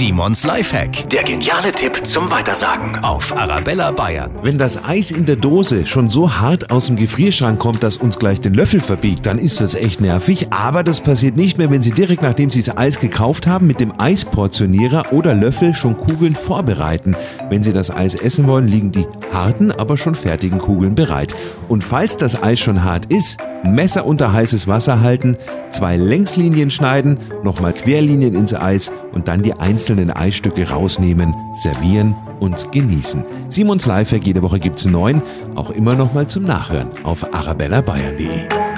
Simons Lifehack. Der geniale Tipp zum Weitersagen auf Arabella Bayern. Wenn das Eis in der Dose schon so hart aus dem Gefrierschrank kommt, dass uns gleich den Löffel verbiegt, dann ist das echt nervig. Aber das passiert nicht mehr, wenn Sie direkt nachdem Sie das Eis gekauft haben, mit dem Eisportionierer oder Löffel schon Kugeln vorbereiten. Wenn Sie das Eis essen wollen, liegen die harten, aber schon fertigen Kugeln bereit. Und falls das Eis schon hart ist, Messer unter heißes Wasser halten, zwei Längslinien schneiden, nochmal Querlinien ins Eis und dann die einzelnen Eisstücke rausnehmen, servieren und genießen. Simons Lifehack, jede Woche gibt's neun, auch immer nochmal zum Nachhören auf arabellabayern.de.